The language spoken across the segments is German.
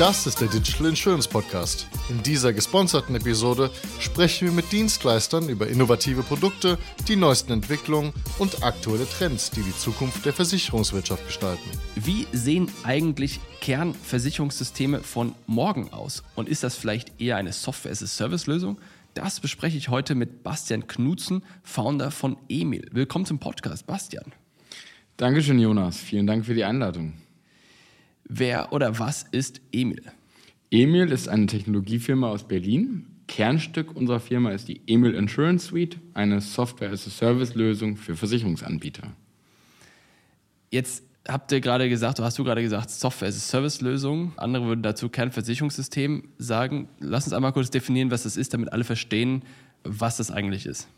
Das ist der Digital Insurance Podcast. In dieser gesponserten Episode sprechen wir mit Dienstleistern über innovative Produkte, die neuesten Entwicklungen und aktuelle Trends, die die Zukunft der Versicherungswirtschaft gestalten. Wie sehen eigentlich Kernversicherungssysteme von morgen aus? Und ist das vielleicht eher eine Software-as-a-Service-Lösung? Das bespreche ich heute mit Bastian Knutzen, Founder von Emil. Willkommen zum Podcast, Bastian. Dankeschön, Jonas. Vielen Dank für die Einladung. Wer oder was ist Emil? Emil ist eine Technologiefirma aus Berlin. Kernstück unserer Firma ist die Emil Insurance Suite, eine Software-as-a-Service-Lösung für Versicherungsanbieter. Jetzt habt ihr gerade gesagt, hast du gerade gesagt, Software-as-a-Service-Lösung. Andere würden dazu Kernversicherungssystem sagen. Lass uns einmal kurz definieren, was das ist, damit alle verstehen, was das eigentlich ist.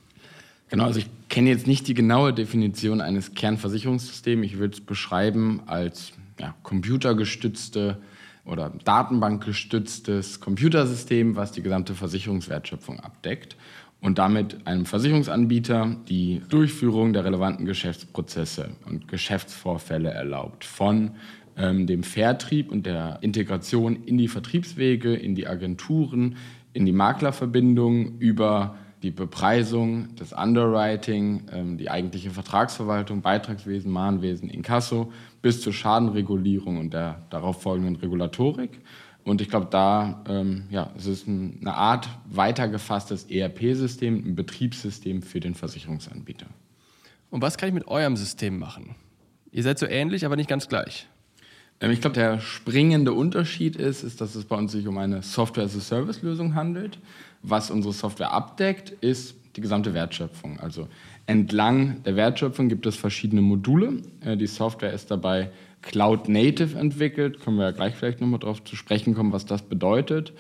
Genau, also ich kenne jetzt nicht die genaue Definition eines Kernversicherungssystems. Ich würde es beschreiben als ja, computergestützte oder datenbankgestütztes Computersystem, was die gesamte Versicherungswertschöpfung abdeckt und damit einem Versicherungsanbieter die Durchführung der relevanten Geschäftsprozesse und Geschäftsvorfälle erlaubt. Von ähm, dem Vertrieb und der Integration in die Vertriebswege, in die Agenturen, in die Maklerverbindung über die Bepreisung, das Underwriting, ähm, die eigentliche Vertragsverwaltung, Beitragswesen, Mahnwesen, Inkasso bis zur Schadenregulierung und der darauf folgenden Regulatorik. Und ich glaube, da ähm, ja, es ist eine Art weitergefasstes ERP-System, ein Betriebssystem für den Versicherungsanbieter. Und was kann ich mit eurem System machen? Ihr seid so ähnlich, aber nicht ganz gleich. Ähm, ich glaube, der springende Unterschied ist, ist, dass es bei uns sich um eine Software-as-a-Service-Lösung handelt. Was unsere Software abdeckt, ist die gesamte Wertschöpfung. Also entlang der Wertschöpfung gibt es verschiedene Module. Äh, die Software ist dabei Cloud Native entwickelt. Können wir ja gleich vielleicht nochmal darauf zu sprechen kommen, was das bedeutet.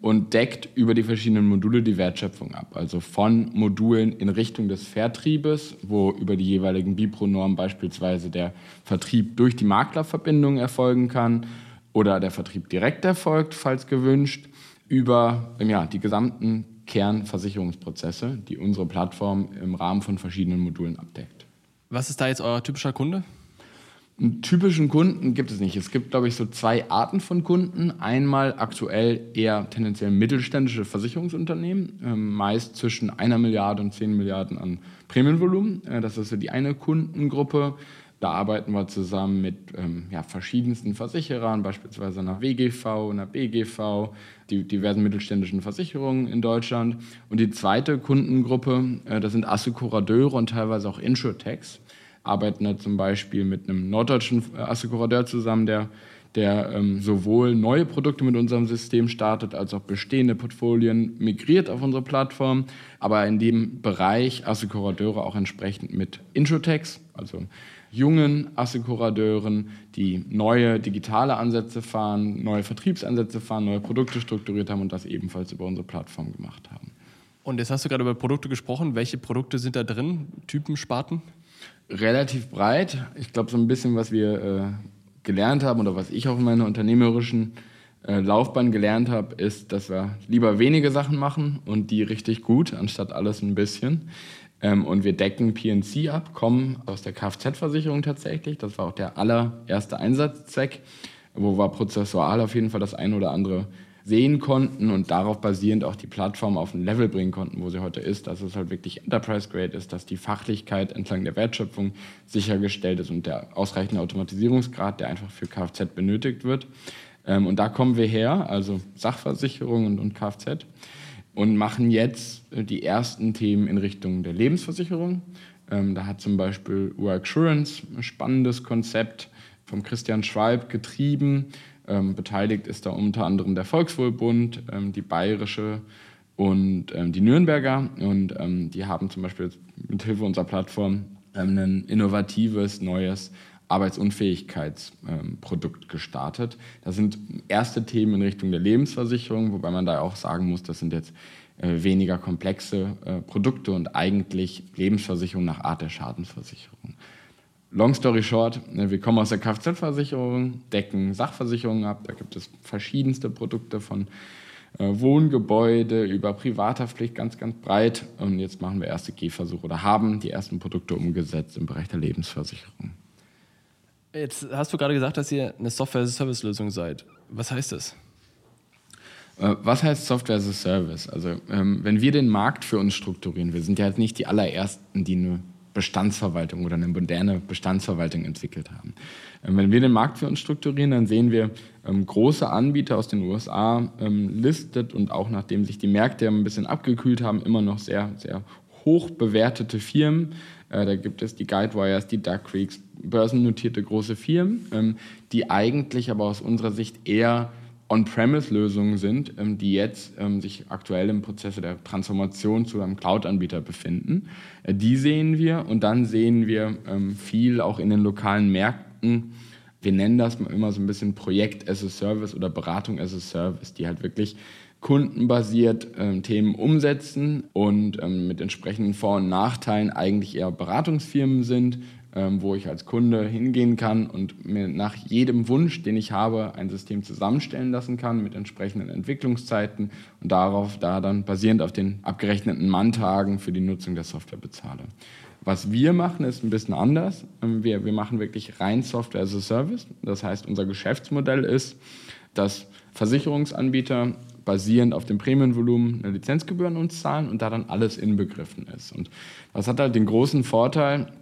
Und deckt über die verschiedenen Module die Wertschöpfung ab. Also von Modulen in Richtung des Vertriebes, wo über die jeweiligen Bipro-Normen beispielsweise der Vertrieb durch die Maklerverbindung erfolgen kann oder der Vertrieb direkt erfolgt, falls gewünscht, über ja, die gesamten Kernversicherungsprozesse, die unsere Plattform im Rahmen von verschiedenen Modulen abdeckt. Was ist da jetzt euer typischer Kunde? Einen typischen Kunden gibt es nicht. Es gibt, glaube ich, so zwei Arten von Kunden. Einmal aktuell eher tendenziell mittelständische Versicherungsunternehmen, äh, meist zwischen einer Milliarde und zehn Milliarden an Prämienvolumen. Äh, das ist so die eine Kundengruppe. Da arbeiten wir zusammen mit ähm, ja, verschiedensten Versicherern, beispielsweise einer WGV, einer BGV, die diversen mittelständischen Versicherungen in Deutschland. Und die zweite Kundengruppe, äh, das sind Assekurateure und teilweise auch Insurtechs. Arbeiten da zum Beispiel mit einem norddeutschen äh, Assekurateur zusammen, der, der ähm, sowohl neue Produkte mit unserem System startet, als auch bestehende Portfolien migriert auf unsere Plattform. Aber in dem Bereich Assekurateure auch entsprechend mit Insurtechs, also jungen Assekurateuren, die neue digitale Ansätze fahren, neue Vertriebsansätze fahren, neue Produkte strukturiert haben und das ebenfalls über unsere Plattform gemacht haben. Und jetzt hast du gerade über Produkte gesprochen. Welche Produkte sind da drin? Typen, Sparten? Relativ breit. Ich glaube, so ein bisschen, was wir äh, gelernt haben oder was ich auch in meiner unternehmerischen äh, Laufbahn gelernt habe, ist, dass wir lieber wenige Sachen machen und die richtig gut, anstatt alles ein bisschen. Ähm, und wir decken PNC ab, kommen aus der Kfz-Versicherung tatsächlich. Das war auch der allererste Einsatzzweck, wo wir prozessual auf jeden Fall das eine oder andere sehen konnten und darauf basierend auch die Plattform auf ein Level bringen konnten, wo sie heute ist, dass es halt wirklich Enterprise-Grade ist, dass die Fachlichkeit entlang der Wertschöpfung sichergestellt ist und der ausreichende Automatisierungsgrad, der einfach für Kfz benötigt wird. Ähm, und da kommen wir her, also Sachversicherungen und Kfz und machen jetzt äh, die ersten Themen in Richtung der Lebensversicherung. Ähm, da hat zum Beispiel Worksurance ein spannendes Konzept vom Christian Schwalb getrieben. Ähm, beteiligt ist da unter anderem der Volkswohlbund, ähm, die Bayerische und ähm, die Nürnberger. Und ähm, die haben zum Beispiel mit Hilfe unserer Plattform ähm, ein innovatives, neues Arbeitsunfähigkeitsprodukt gestartet. Das sind erste Themen in Richtung der Lebensversicherung, wobei man da auch sagen muss, das sind jetzt weniger komplexe äh, Produkte und eigentlich Lebensversicherung nach Art der Schadensversicherung. Long story short, ne, wir kommen aus der Kfz-Versicherung, decken Sachversicherungen ab, da gibt es verschiedenste Produkte von äh, Wohngebäude über Privathaftpflicht ganz, ganz breit. Und jetzt machen wir erste Gehversuche oder haben die ersten Produkte umgesetzt im Bereich der Lebensversicherung. Jetzt hast du gerade gesagt, dass ihr eine Software-as-a-Service-Lösung seid. Was heißt das? Äh, was heißt Software as a Service? Also, ähm, wenn wir den Markt für uns strukturieren, wir sind ja halt nicht die allerersten, die eine Bestandsverwaltung oder eine moderne Bestandsverwaltung entwickelt haben. Ähm, wenn wir den Markt für uns strukturieren, dann sehen wir ähm, große Anbieter aus den USA listet und auch nachdem sich die Märkte ein bisschen abgekühlt haben, immer noch sehr, sehr hoch bewertete Firmen. Äh, da gibt es die Guidewires, die Duck Creeks, börsennotierte große Firmen, die eigentlich aber aus unserer Sicht eher On-Premise-Lösungen sind, ähm, die jetzt ähm, sich aktuell im Prozess der Transformation zu einem Cloud-Anbieter befinden. Äh, die sehen wir und dann sehen wir ähm, viel auch in den lokalen Märkten. Wir nennen das immer so ein bisschen Projekt as a Service oder Beratung as a Service, die halt wirklich kundenbasiert äh, Themen umsetzen und ähm, mit entsprechenden Vor- und Nachteilen eigentlich eher Beratungsfirmen sind, ähm, wo ich als Kunde hingehen kann und mir nach jedem Wunsch, den ich habe, ein System zusammenstellen lassen kann mit entsprechenden Entwicklungszeiten und darauf da dann basierend auf den abgerechneten Manntagen für die Nutzung der Software bezahle. Was wir machen, ist ein bisschen anders. Ähm, wir, wir machen wirklich rein Software as a Service. Das heißt, unser Geschäftsmodell ist, dass Versicherungsanbieter basierend auf dem Prämienvolumen eine Lizenzgebühr an uns zahlen und da dann alles inbegriffen ist. Und das hat halt den großen Vorteil,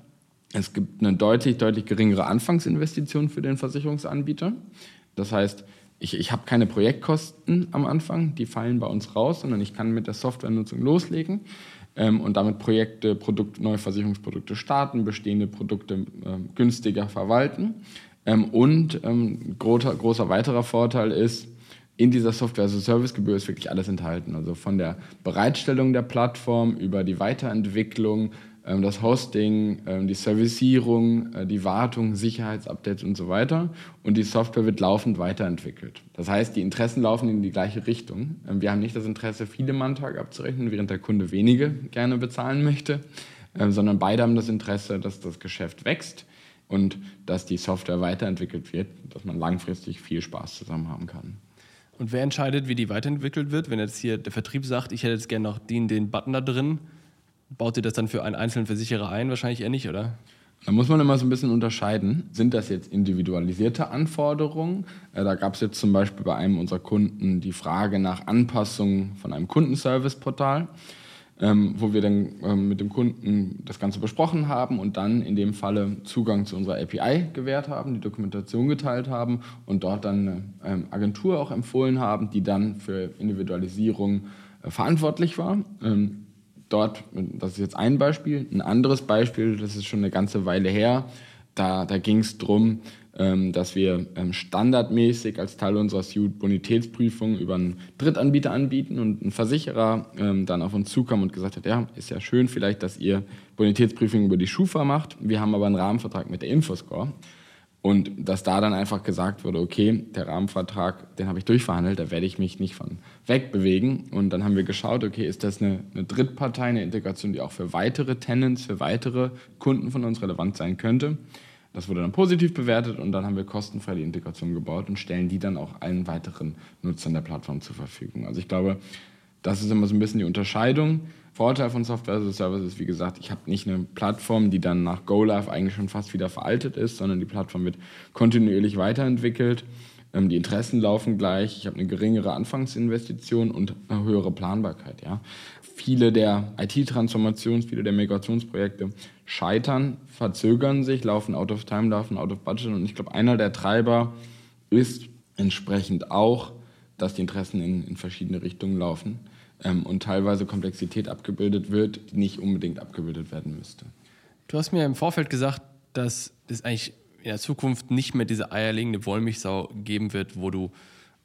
es gibt eine deutlich, deutlich geringere Anfangsinvestition für den Versicherungsanbieter. Das heißt, ich, ich habe keine Projektkosten am Anfang, die fallen bei uns raus, sondern ich kann mit der Softwarenutzung loslegen ähm, und damit Projekte, Produkt, neue Versicherungsprodukte starten, bestehende Produkte äh, günstiger verwalten. Ähm, und ähm, großer, großer weiterer Vorteil ist, in dieser Software-as-a-Service-Gebühr ist wirklich alles enthalten. Also von der Bereitstellung der Plattform über die Weiterentwicklung, das Hosting, ähm, die Servicierung, äh, die Wartung, Sicherheitsupdates und so weiter. Und die Software wird laufend weiterentwickelt. Das heißt, die Interessen laufen in die gleiche Richtung. Ähm, wir haben nicht das Interesse, viele Manntage abzurechnen, während der Kunde wenige gerne bezahlen möchte, sondern beide haben das Interesse, dass das Geschäft wächst und dass die Software weiterentwickelt wird, dass man langfristig viel Spaß zusammen haben kann. Und wer entscheidet, wie die weiterentwickelt wird? Wenn jetzt hier der Vertrieb sagt, ich hätte jetzt gerne noch den, den Button da drin, baut ihr das dann für einen einzelnen Versicherer ein? Wahrscheinlich eher nicht, oder? Da muss man immer so ein bisschen unterscheiden. Sind das jetzt individualisierte Anforderungen? Äh, da gab es jetzt zum Beispiel bei einem unserer Kunden die Frage nach Anpassung von einem Kundenservice-Portal ähm, wo wir dann ähm, mit dem Kunden das Ganze besprochen haben und dann in dem Falle Zugang zu unserer API gewährt haben, die Dokumentation geteilt haben und dort dann eine ähm, Agentur auch empfohlen haben, die dann für Individualisierung äh, verantwortlich war. Dort, das ist jetzt ein Beispiel, ein anderes Beispiel, das ist schon eine ganze Weile her, da, da ging es darum, ähm, dass wir ähm, standardmäßig als Teil unserer Suite Bonitätsprüfung über einen Drittanbieter anbieten und ein Versicherer ähm, dann auf uns zukam und gesagt hat, ja, ist ja schön vielleicht, dass ihr Bonitätsprüfung über die Schufa macht. Wir haben aber einen Rahmenvertrag mit der Infoscore. Und dass da dann einfach gesagt wurde, okay, der Rahmenvertrag, den habe ich durchverhandelt, da werde ich mich nicht von wegbewegen. Und dann haben wir geschaut, okay, ist das eine, eine Drittpartei, eine Integration, die auch für weitere Tenants, für weitere Kunden von uns relevant sein könnte. Das wurde dann positiv bewertet und dann haben wir kostenfrei die Integration gebaut und stellen die dann auch allen weiteren Nutzern der Plattform zur Verfügung. Also ich glaube, das ist immer so ein bisschen die Unterscheidung. Vorteil von Software as a Service ist, wie gesagt, ich habe nicht eine Plattform, die dann nach GoLive eigentlich schon fast wieder veraltet ist, sondern die Plattform wird kontinuierlich weiterentwickelt. Ähm, die Interessen laufen gleich. Ich habe eine geringere Anfangsinvestition und eine höhere Planbarkeit. Ja. Viele der IT-Transformations-, viele der Migrationsprojekte scheitern, verzögern sich, laufen out of time, laufen out of budget. Und ich glaube, einer der Treiber ist entsprechend auch, dass die Interessen in, in verschiedene Richtungen laufen ähm, und teilweise Komplexität abgebildet wird, die nicht unbedingt abgebildet werden müsste. Du hast mir im Vorfeld gesagt, dass es eigentlich in der Zukunft nicht mehr diese eierlegende Wollmilchsau geben wird, wo du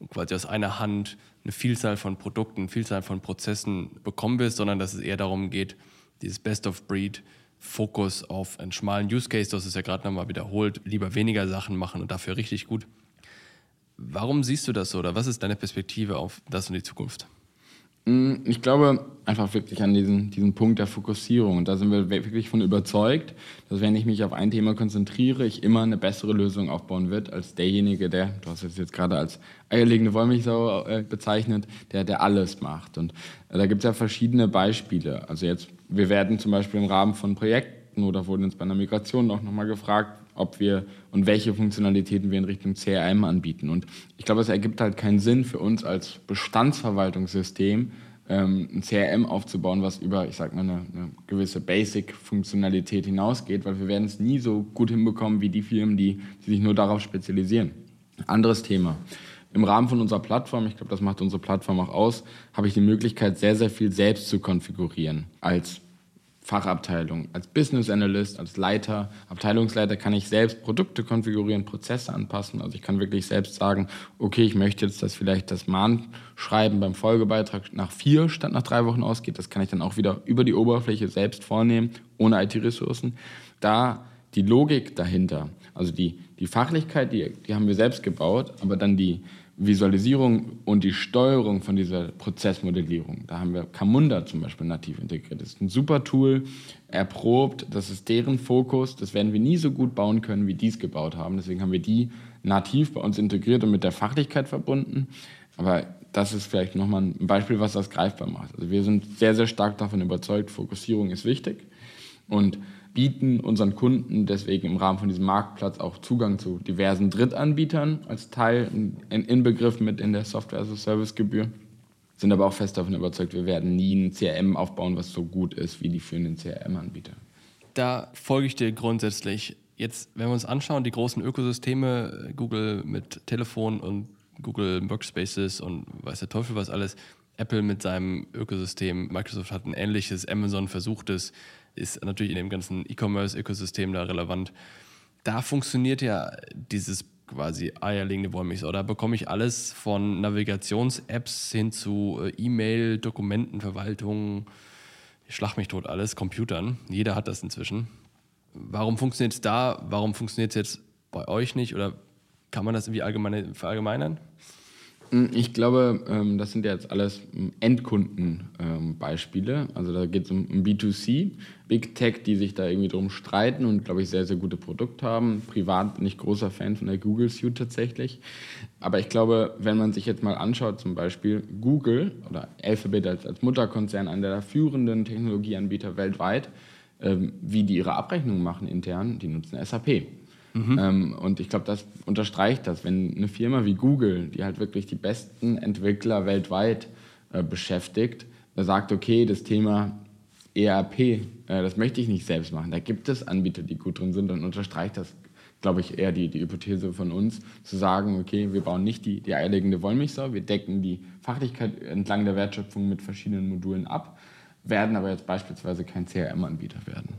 quasi aus einer Hand eine Vielzahl von Produkten, eine Vielzahl von Prozessen bekommen wirst, sondern dass es eher darum geht, dieses Best of Breed Fokus auf einen schmalen Use Case, das ist ja gerade nochmal wiederholt, lieber weniger Sachen machen und dafür richtig gut. Warum siehst du das so oder was ist deine Perspektive auf das und die Zukunft? Mm, ich glaube einfach wirklich an diesen, diesen Punkt der Fokussierung. Und da sind wir wirklich von überzeugt, dass wenn ich mich auf ein Thema konzentriere, ich immer eine bessere Lösung aufbauen wird als derjenige, der, du hast es jetzt gerade als eierlegende Wollmilchsau äh, bezeichnet, der, der alles macht. Und äh, da gibt es ja verschiedene Beispiele. Also jetzt, wir werden zum Beispiel im Rahmen von Projekten oder wurden uns bei einer Migration auch nochmal gefragt, ob wir und welche Funktionalitäten wir in Richtung CRM anbieten. Und ich glaube, es ergibt halt keinen Sinn für uns als Bestandsverwaltungssystem, ähm, ein CRM aufzubauen, was über, ich sag mal, eine, eine gewisse Basic-Funktionalität hinausgeht, weil wir werden es nie so gut hinbekommen wie die Firmen, die, die sich nur darauf spezialisieren. Anderes Thema. Im Rahmen von unserer Plattform, ich glaube, das macht unsere Plattform auch aus, habe ich die Möglichkeit, sehr, sehr viel selbst zu konfigurieren als Fachabteilung. Als Business Analyst, als Leiter, Abteilungsleiter kann ich selbst Produkte konfigurieren, Prozesse anpassen. Also ich kann wirklich selbst sagen, okay, ich möchte jetzt, dass vielleicht das Mahnschreiben beim Folgebeitrag nach vier statt nach drei Wochen ausgeht. Das kann ich dann auch wieder über die Oberfläche selbst vornehmen, ohne IT-Ressourcen. Da die Logik dahinter, also die, die Fachlichkeit, die, die haben wir selbst gebaut, aber dann die, Visualisierung und die Steuerung von dieser Prozessmodellierung. Da haben wir Camunda zum Beispiel nativ integriert. Das ist ein super Tool, erprobt, das ist deren Fokus. Das werden wir nie so gut bauen können, wie die es gebaut haben. Deswegen haben wir die nativ bei uns integriert und mit der Fachlichkeit verbunden. Aber das ist vielleicht nochmal ein Beispiel, was das greifbar macht. Also wir sind sehr, sehr stark davon überzeugt, Fokussierung ist wichtig. Und bieten unseren Kunden deswegen im Rahmen von diesem Marktplatz auch Zugang zu diversen Drittanbietern als Teil, in Inbegriff mit in der Software-as-a-Service-Gebühr. Sind aber auch fest davon überzeugt, wir werden nie ein CRM aufbauen, was so gut ist wie die führenden CRM-Anbieter. Da folge ich dir grundsätzlich. Jetzt, wenn wir uns anschauen, die großen Ökosysteme, Google mit Telefon und Google Workspaces und weiß der Teufel was alles, Apple mit seinem Ökosystem, Microsoft hat ein ähnliches, Amazon versucht es, ist natürlich in dem ganzen E-Commerce-Ökosystem da relevant. Da funktioniert ja dieses quasi eierlegende Wollmilchsau. Da bekomme ich alles von Navigations-Apps hin zu äh, E-Mail, Dokumentenverwaltung, schlag mich tot alles, Computern. Jeder hat das inzwischen. Warum funktioniert es da? Warum funktioniert es jetzt bei euch nicht? Oder kann man das irgendwie allgemein, verallgemeinern? Hm, ich glaube, ähm, das sind jetzt alles Endkundenbeispiele. Also da geht es um B2C, Big Tech, die sich da irgendwie drum streiten und, glaube ich, sehr, sehr gute Produkte haben. Privat bin ich großer Fan von der Google Suite tatsächlich. Aber ich glaube, wenn man sich jetzt mal anschaut, zum Beispiel Google oder Alphabet als, als Mutterkonzern, einer der führenden Technologieanbieter weltweit, ähm, wie die ihre Abrechnungen machen intern, die nutzen SAP. Mhm. Ähm, und ich glaube, das unterstreicht das. Wenn eine Firma wie Google, die halt wirklich die besten Entwickler weltweit äh, beschäftigt, sagt, okay, das Thema ERP, äh, das möchte ich nicht selbst machen. Da gibt es Anbieter, die gut drin sind, dann unterstreicht das, glaube ich, eher die, die Hypothese von uns, zu sagen, okay, wir bauen nicht die, die eierlegende Wollmilchsau, wir decken die Fachlichkeit entlang der Wertschöpfung mit verschiedenen Modulen ab, werden aber jetzt beispielsweise kein CRM-Anbieter werden.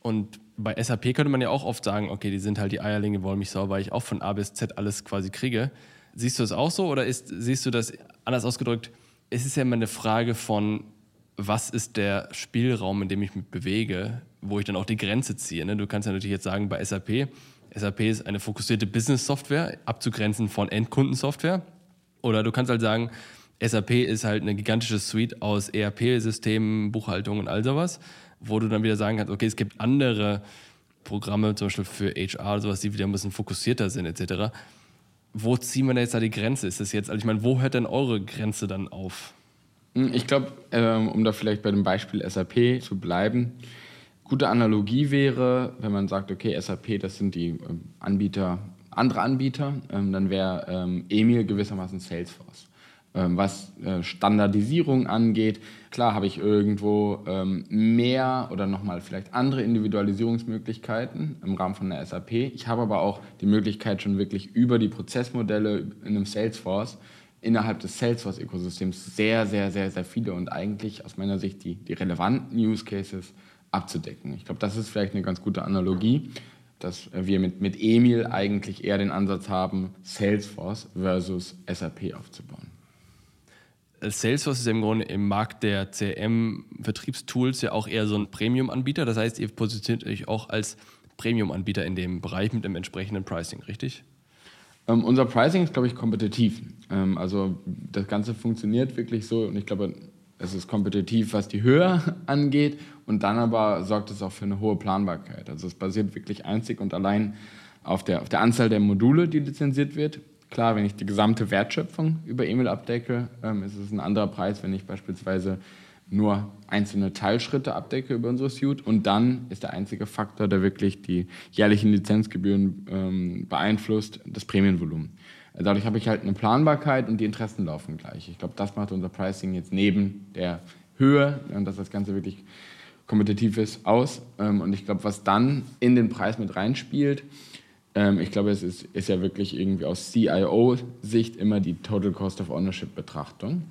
Und bei SAP könnte man ja auch oft sagen, okay, die sind halt die Eierlinge Wollmilchsau, weil ich auch von A bis Z alles quasi kriege. Siehst du das auch so oder ist, siehst du das anders ausgedrückt? Es ist ja immer eine Frage von, was ist der Spielraum, in dem ich mich bewege, wo ich dann auch die Grenze ziehe. Ne? Du kannst ja natürlich jetzt sagen, bei SAP, SAP ist eine fokussierte Business-Software, abzugrenzen von Endkundensoftware. Oder du kannst halt sagen, SAP ist halt eine gigantische Suite aus ERP-Systemen, Buchhaltung und all sowas wo du dann wieder sagen kannst, okay, es gibt andere Programme, zum Beispiel für HR, sowas, die wieder ein bisschen fokussierter sind, etc. Wo ziehen wir jetzt da die Grenze? Ist das jetzt, also ich meine, wo hört denn eure Grenze dann auf? Hm, ich glaube, ähm, um da vielleicht bei dem Beispiel SAP zu bleiben, gute Analogie wäre, wenn man sagt, okay, SAP, das sind die ähm, Anbieter, andere Anbieter, ähm, dann wäre ähm, Emil gewissermaßen Salesforce. Ähm, was äh, Standardisierung angeht. Klar habe ich irgendwo ähm, mehr oder nochmal vielleicht andere Individualisierungsmöglichkeiten im Rahmen von der SAP. Ich habe aber auch die Möglichkeit, schon wirklich über die Prozessmodelle in einem Salesforce innerhalb des Salesforce-Ökosystems sehr, sehr, sehr, sehr viele und eigentlich aus meiner Sicht die, die relevanten Use Cases abzudecken. Ich glaube, das ist vielleicht eine ganz gute Analogie, dass wir mit, mit Emil eigentlich eher den Ansatz haben, Salesforce versus SAP aufzubauen. Salesforce ist ja im Grunde im Markt der CRM-Vertriebstools ja auch eher so ein Premium-Anbieter. Das heißt, ihr positioniert euch auch als Premium-Anbieter in dem Bereich mit dem entsprechenden Pricing, richtig? Ähm, unser Pricing ist, glaube ich, kompetitiv. Ähm, also das Ganze funktioniert wirklich so und ich glaube, es ist kompetitiv, was die Höhe angeht und dann aber sorgt es auch für eine hohe Planbarkeit. Also es basiert wirklich einzig und allein auf der, auf der Anzahl der Module, die lizenziert wird Klar, wenn ich die gesamte Wertschöpfung über E-Mail abdecke, ähm, ist es ein anderer Preis, wenn ich beispielsweise nur einzelne Teilschritte abdecke über unsere Suite und dann ist der einzige Faktor, der wirklich die jährlichen Lizenzgebühren ähm, beeinflusst, das Prämienvolumen. Dadurch habe ich halt eine Planbarkeit und die Interessen laufen gleich. Ich glaube, das macht unser Pricing jetzt neben der Höhe und dass das Ganze wirklich kompetitiv ist, aus. Ähm, und ich glaube, was dann in den Preis mit reinspielt, ähm, ich glaube, es ist, ist ja wirklich irgendwie aus CIO-Sicht immer die Total Cost of Ownership-Betrachtung.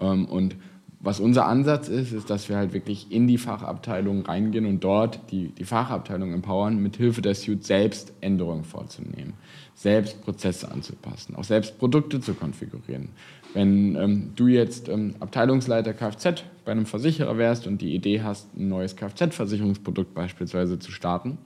Ähm, und was unser Ansatz ist, ist, dass wir halt wirklich in die Fachabteilung reingehen und dort die, die Fachabteilung empowern, mit Hilfe der Suite selbst Änderungen vorzunehmen, selbst Prozesse anzupassen, auch selbst Produkte zu konfigurieren. Wenn ähm, du jetzt ähm, Abteilungsleiter Kfz bei einem Versicherer wärst und die Idee hast, ein neues Kfz-Versicherungsprodukt beispielsweise zu starten,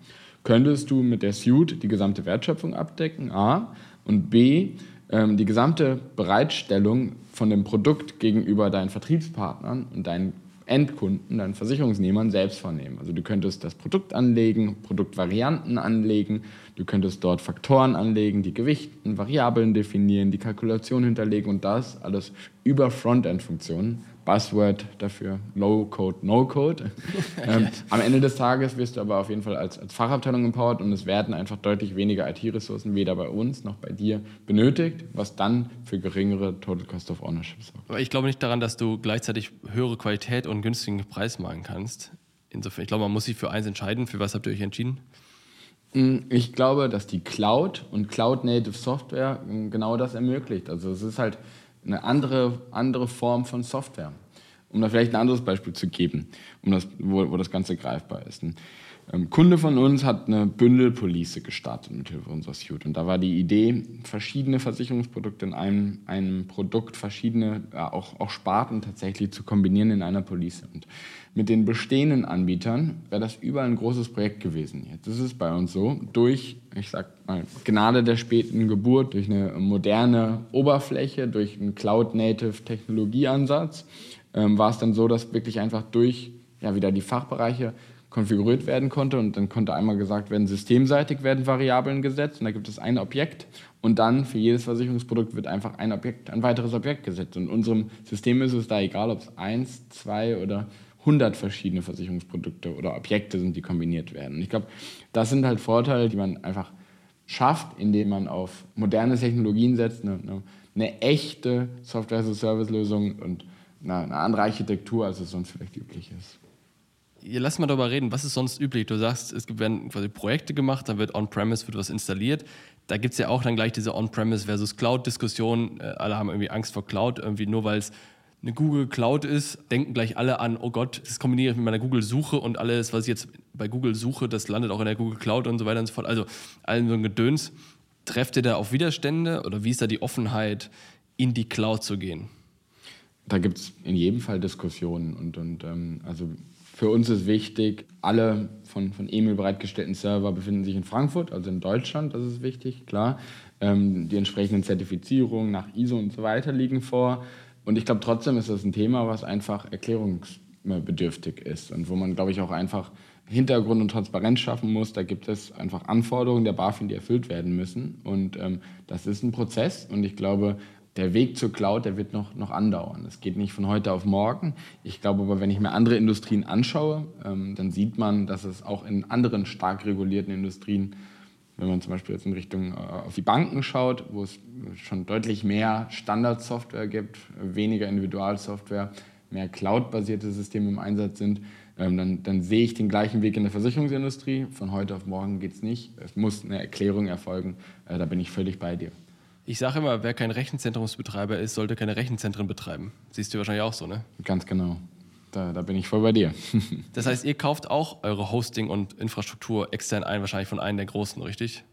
könntest du mit der Suite die gesamte Wertschöpfung abdecken, A, und B, ähm, die gesamte Bereitstellung von dem Produkt gegenüber deinen Vertriebspartnern und deinen Endkunden, deinen Versicherungsnehmern selbst vornehmen. Also du könntest das Produkt anlegen, Produktvarianten anlegen, du könntest dort Faktoren anlegen, die Gewichten, Variablen definieren, die Kalkulation hinterlegen und das alles über Frontend-Funktionen Buzzword dafür, Low Code, No Code. ähm, am Ende des Tages wirst du aber auf jeden Fall als, als Fachabteilung empowered und es werden einfach deutlich weniger IT-Ressourcen weder bei uns noch bei dir benötigt, was dann für geringere Total Cost of Ownership sorgt. Aber ich glaube nicht daran, dass du gleichzeitig höhere Qualität und günstigen Preis machen kannst. Insofern, ich glaube, man muss sich für eins entscheiden. Für was habt ihr euch entschieden? Mm, ich glaube, dass die Cloud und Cloud-Native Software mm, genau das ermöglicht. Also es ist halt eine andere, andere Form von Software. Um da vielleicht ein anderes Beispiel zu geben, um das, wo, wo das Ganze greifbar ist. Ein ähm, Kunde von uns hat eine Bündelpolice gestartet mit Hilfe unserer Suite. Und da war die Idee, verschiedene Versicherungsprodukte in einem, einem Produkt, verschiedene ja, auch, auch Sparten tatsächlich zu kombinieren in einer Police. Und mit den bestehenden Anbietern wäre das überall ein großes Projekt gewesen. Jetzt ist es bei uns so, durch, ich sag mal, Gnade der späten Geburt, durch eine moderne Oberfläche, durch einen Cloud-Native Technologieansatz, ähm, war es dann so, dass wirklich einfach durch ja, wieder die Fachbereiche konfiguriert werden konnte und dann konnte einmal gesagt werden, systemseitig werden Variablen gesetzt und da gibt es ein Objekt und dann für jedes Versicherungsprodukt wird einfach ein Objekt, ein weiteres Objekt gesetzt. Und in unserem System ist es da egal, ob es eins, zwei oder 100 verschiedene Versicherungsprodukte oder Objekte sind, die kombiniert werden. Und ich glaube, das sind halt Vorteile, die man einfach schafft, indem man auf moderne Technologien setzt, eine, eine, eine echte Software-as-a-Service-Lösung und eine, eine andere Architektur, als es sonst vielleicht üblich ist. Ja, lass mal darüber reden. Was ist sonst üblich? Du sagst, es werden quasi Projekte gemacht, dann wird on-premise wird was installiert. Da gibt es ja auch dann gleich diese on-premise versus Cloud-Diskussion. Äh, alle haben irgendwie Angst vor Cloud, irgendwie nur weil es eine Google Cloud ist, denken gleich alle an, oh Gott, das kombiniere ich mit meiner Google-Suche und alles, was ich jetzt bei Google suche, das landet auch in der Google Cloud und so weiter und so fort. Also allen so ein Gedöns. Trefft ihr da auf Widerstände oder wie ist da die Offenheit, in die Cloud zu gehen? Da gibt es in jedem Fall Diskussionen und, und ähm, also für uns ist wichtig, alle von, von EMIL bereitgestellten Server befinden sich in Frankfurt, also in Deutschland, das ist wichtig, klar. Ähm, die entsprechenden Zertifizierungen nach ISO und so weiter liegen vor. Und ich glaube, trotzdem ist das ein Thema, was einfach erklärungsbedürftig ist und wo man, glaube ich, auch einfach Hintergrund und Transparenz schaffen muss. Da gibt es einfach Anforderungen der BaFin, die erfüllt werden müssen. Und ähm, das ist ein Prozess. Und ich glaube, der Weg zur Cloud, der wird noch, noch andauern. Es geht nicht von heute auf morgen. Ich glaube aber, wenn ich mir andere Industrien anschaue, ähm, dann sieht man, dass es auch in anderen stark regulierten Industrien wenn man zum Beispiel jetzt in Richtung äh, auf die Banken schaut, wo es schon deutlich mehr Standardsoftware gibt, weniger Individualsoftware, mehr Cloud-basierte Systeme im Einsatz sind, ähm, dann, dann, sehe ich den gleichen Weg in der Versicherungsindustrie. Von heute auf morgen geht es nicht. Es muss eine Erklärung erfolgen. Äh, da bin ich völlig bei dir. Ich sage immer, wer kein Rechenzentrumsbetreiber ist, sollte keine Rechenzentren betreiben. Siehst du wahrscheinlich auch so, ne? Ganz genau. Da, da bin ich voll bei dir. das heißt, ihr kauft auch eure Hosting und Infrastruktur extern ein, wahrscheinlich von einem der großen, richtig?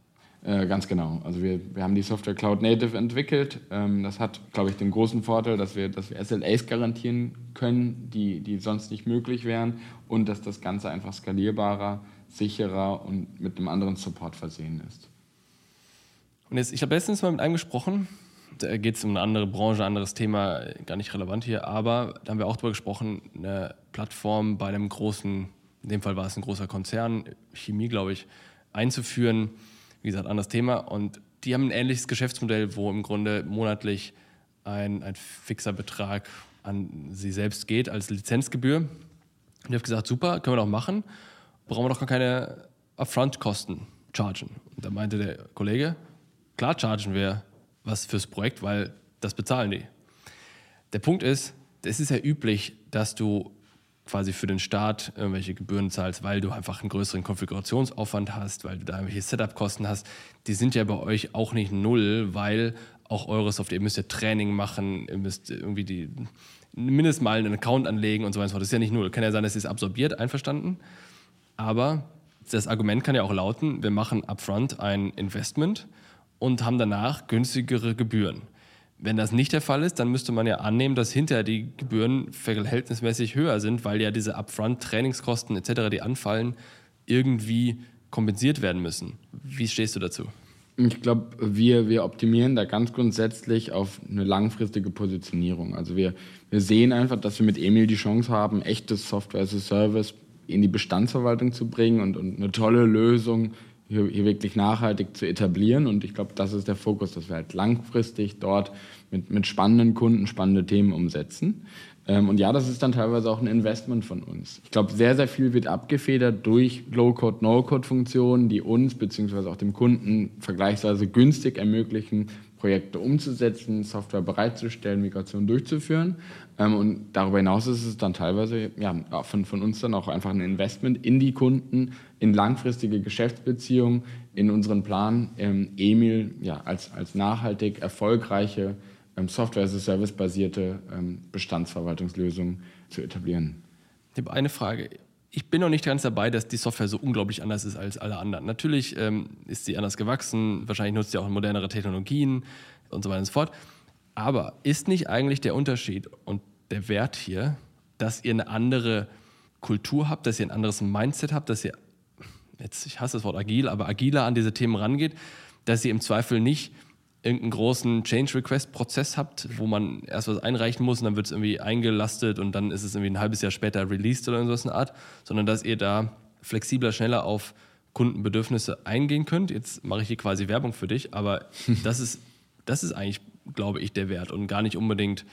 Äh, ganz genau. Also wir, wir haben die Software Cloud Native entwickelt. Ähm, das hat, glaube ich, den großen Vorteil, dass wir, dass wir SLAs garantieren können, die, die sonst nicht möglich wären und dass das Ganze einfach skalierbarer, sicherer und mit einem anderen Support versehen ist. Und jetzt, ich habe letztens mal mit einem gesprochen, da geht es um eine andere Branche, ein anderes Thema, gar nicht relevant hier, aber da haben wir auch darüber gesprochen, eine Plattform bei einem großen, in dem Fall war es ein großer Konzern, Chemie, glaube ich, einzuführen. Wie gesagt, anderes Thema. Und die haben ein ähnliches Geschäftsmodell, wo im Grunde monatlich ein, ein fixer Betrag an sie selbst geht als Lizenzgebühr. Und ich habe gesagt, super, können wir doch machen, brauchen wir doch gar keine Upfront-Kosten chargen. Und da meinte der Kollege, klar chargen wir was fürs Projekt, weil das bezahlen die. Der Punkt ist, es ist ja üblich, dass du quasi für den Start irgendwelche Gebühren zahlst, weil du einfach einen größeren Konfigurationsaufwand hast, weil du da irgendwelche Setup-Kosten hast. Die sind ja bei euch auch nicht null, weil auch eure Software, ihr müsst ja Training machen, ihr müsst irgendwie die mindestens mal einen Account anlegen und so weiter. Das ist ja nicht null. Kann ja sein, dass es absorbiert, einverstanden. Aber das Argument kann ja auch lauten, wir machen upfront ein Investment und haben danach günstigere Gebühren. Wenn das nicht der Fall ist, dann müsste man ja annehmen, dass hinterher die Gebühren verhältnismäßig höher sind, weil ja diese Upfront-Trainingskosten etc., die anfallen, irgendwie kompensiert werden müssen. Wie stehst du dazu? Ich glaube, wir, wir optimieren da ganz grundsätzlich auf eine langfristige Positionierung. Also wir, wir sehen einfach, dass wir mit Emil die Chance haben, echtes Software as a Service in die Bestandsverwaltung zu bringen und, und eine tolle Lösung hier, hier wirklich nachhaltig zu etablieren. Und ich glaube, das ist der Fokus, dass wir halt langfristig dort mit, mit spannenden Kunden spannende Themen umsetzen. Ähm, und ja, das ist dann teilweise auch ein Investment von uns. Ich glaube, sehr, sehr viel wird abgefedert durch Low-Code, No-Code-Funktionen, die uns bzw. auch dem Kunden vergleichsweise günstig ermöglichen, Projekte umzusetzen, Software bereitzustellen, Migration durchzuführen. Ähm, und darüber hinaus ist es dann teilweise ja, von, von uns dann auch einfach ein Investment in die Kunden, in langfristige Geschäftsbeziehungen, in unseren Plan, ähm, Emil ja, als, als nachhaltig erfolgreiche ähm, Software-as-a-Service-basierte ähm, Bestandsverwaltungslösung zu etablieren. Ich habe eine Frage. Ich bin noch nicht ganz dabei, dass die Software so unglaublich anders ist als alle anderen. Natürlich ähm, ist sie anders gewachsen, wahrscheinlich nutzt sie auch modernere Technologien und so weiter und so fort. Aber ist nicht eigentlich der Unterschied und der Wert hier, dass ihr eine andere Kultur habt, dass ihr ein anderes Mindset habt, dass ihr, jetzt ich hasse das Wort agil, aber agiler an diese Themen rangeht, dass ihr im Zweifel nicht irgendeinen großen Change-Request-Prozess habt, wo man erst was einreichen muss und dann wird es irgendwie eingelastet und dann ist es irgendwie ein halbes Jahr später released oder so eine Art, sondern dass ihr da flexibler, schneller auf Kundenbedürfnisse eingehen könnt. Jetzt mache ich hier quasi Werbung für dich, aber das ist, das ist eigentlich, glaube ich, der Wert und gar nicht unbedingt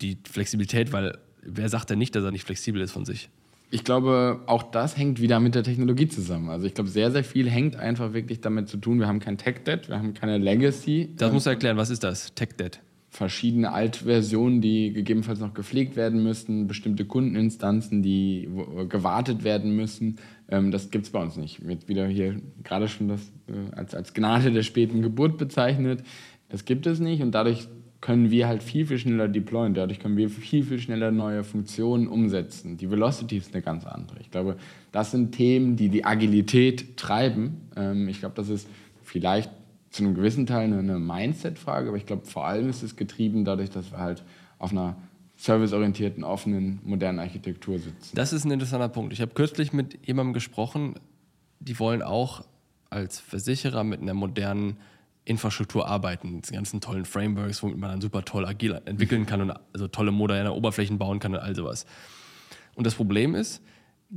die Flexibilität, weil wer sagt denn nicht, dass er nicht flexibel ist von sich? Ich glaube, auch das hängt wieder mit der Technologie zusammen. Also ich glaube, sehr, sehr viel hängt einfach wirklich damit zu tun. Wir haben kein Tech-Debt, wir haben keine Legacy. Das musst du erklären, was ist das, Tech-Debt? Verschiedene Altversionen, die gegebenenfalls noch gepflegt werden müssen, bestimmte Kundeninstanzen, die gewartet werden müssen. Ähm, das gibt es bei uns nicht. Wird wieder hier gerade schon das äh, als, als Gnade der späten Geburt bezeichnet. Das gibt es nicht und dadurch können wir halt viel, viel schneller deployen. Dadurch können wir viel, viel schneller neue Funktionen umsetzen. Die Velocity ist eine ganz andere. Ich glaube, das sind Themen, die die Agilität treiben. Ähm, ich glaube, das ist vielleicht zu einem gewissen Teil eine Mindset-Frage, aber ich glaube, vor allem ist es getrieben dadurch, dass wir halt auf einer serviceorientierten, offenen, modernen Architektur sitzen. Das ist ein interessanter Punkt. Ich habe kürzlich mit jemandem gesprochen, die wollen auch als Versicherer mit einer modernen Infrastruktur arbeiten, die ganzen tollen Frameworks, womit man dann super toll agil entwickeln kann und also tolle moderne Oberflächen bauen kann und all sowas. Und das Problem ist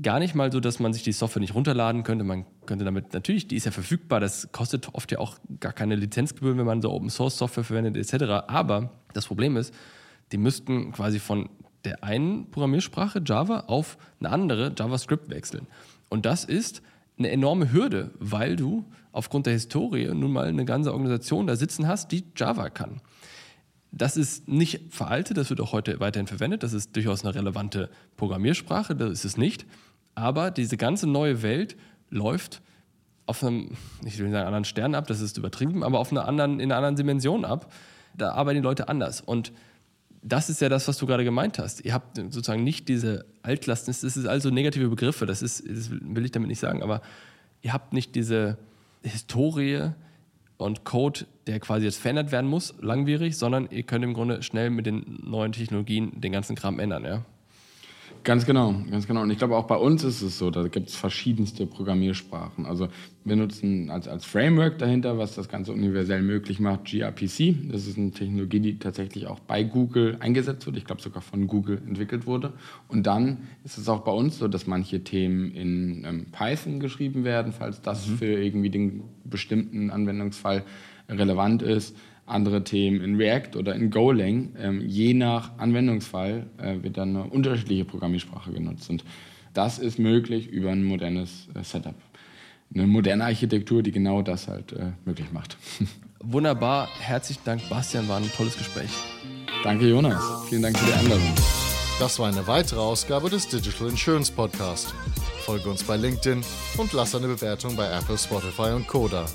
gar nicht mal so, dass man sich die Software nicht runterladen könnte. Man könnte damit, natürlich, die ist ja verfügbar, das kostet oft ja auch gar keine Lizenzgebühren, wenn man so Open Source Software verwendet, etc. Aber das Problem ist, die müssten quasi von der einen Programmiersprache Java auf eine andere JavaScript wechseln. Und das ist eine enorme Hürde, weil du aufgrund der Historie nun mal eine ganze Organisation da sitzen hast, die Java kann. Das ist nicht veraltet, das wird auch heute weiterhin verwendet, das ist durchaus eine relevante Programmiersprache, das ist es nicht. Aber diese ganze neue Welt läuft auf einem, ich will nicht sagen anderen Stern ab, das ist übertrieben, aber auf einer anderen, in einer anderen Dimension ab. Da arbeiten die Leute anders. Und das ist ja das, was du gerade gemeint hast. Ihr habt sozusagen nicht diese Altlasten, das ist also negative Begriffe, das, ist, das will ich damit nicht sagen, aber ihr habt nicht diese Historie und Code, der quasi jetzt verändert werden muss, langwierig, sondern ihr könnt im Grunde schnell mit den neuen Technologien den ganzen Kram ändern, ja? Ganz genau, ganz genau. Und ich glaube, auch bei uns ist es so, da gibt es verschiedenste Programmiersprachen. Also wir nutzen als, als Framework dahinter, was das Ganze universell möglich macht, gRPC. Das ist eine Technologie, die tatsächlich auch bei Google eingesetzt wird. Ich glaube sogar von Google entwickelt wurde. Und dann ist es auch bei uns so, dass manche Themen in ähm, Python geschrieben werden, falls das mhm. für irgendwie den bestimmten Anwendungsfall relevant ist. Andere Themen in React oder in Golang. Ähm, je nach Anwendungsfall äh, wird dann eine unterschiedliche Programmiersprache genutzt. Und das ist möglich über ein modernes äh, Setup. Eine moderne Architektur, die genau das halt äh, möglich macht. Wunderbar. Herzlichen Dank, Bastian. War ein tolles Gespräch. Danke, Jonas. Vielen Dank für die Einladung. Das war eine weitere Ausgabe des Digital Insurance Podcast. Folge uns bei LinkedIn und lass eine Bewertung bei Apple, Spotify und Koda.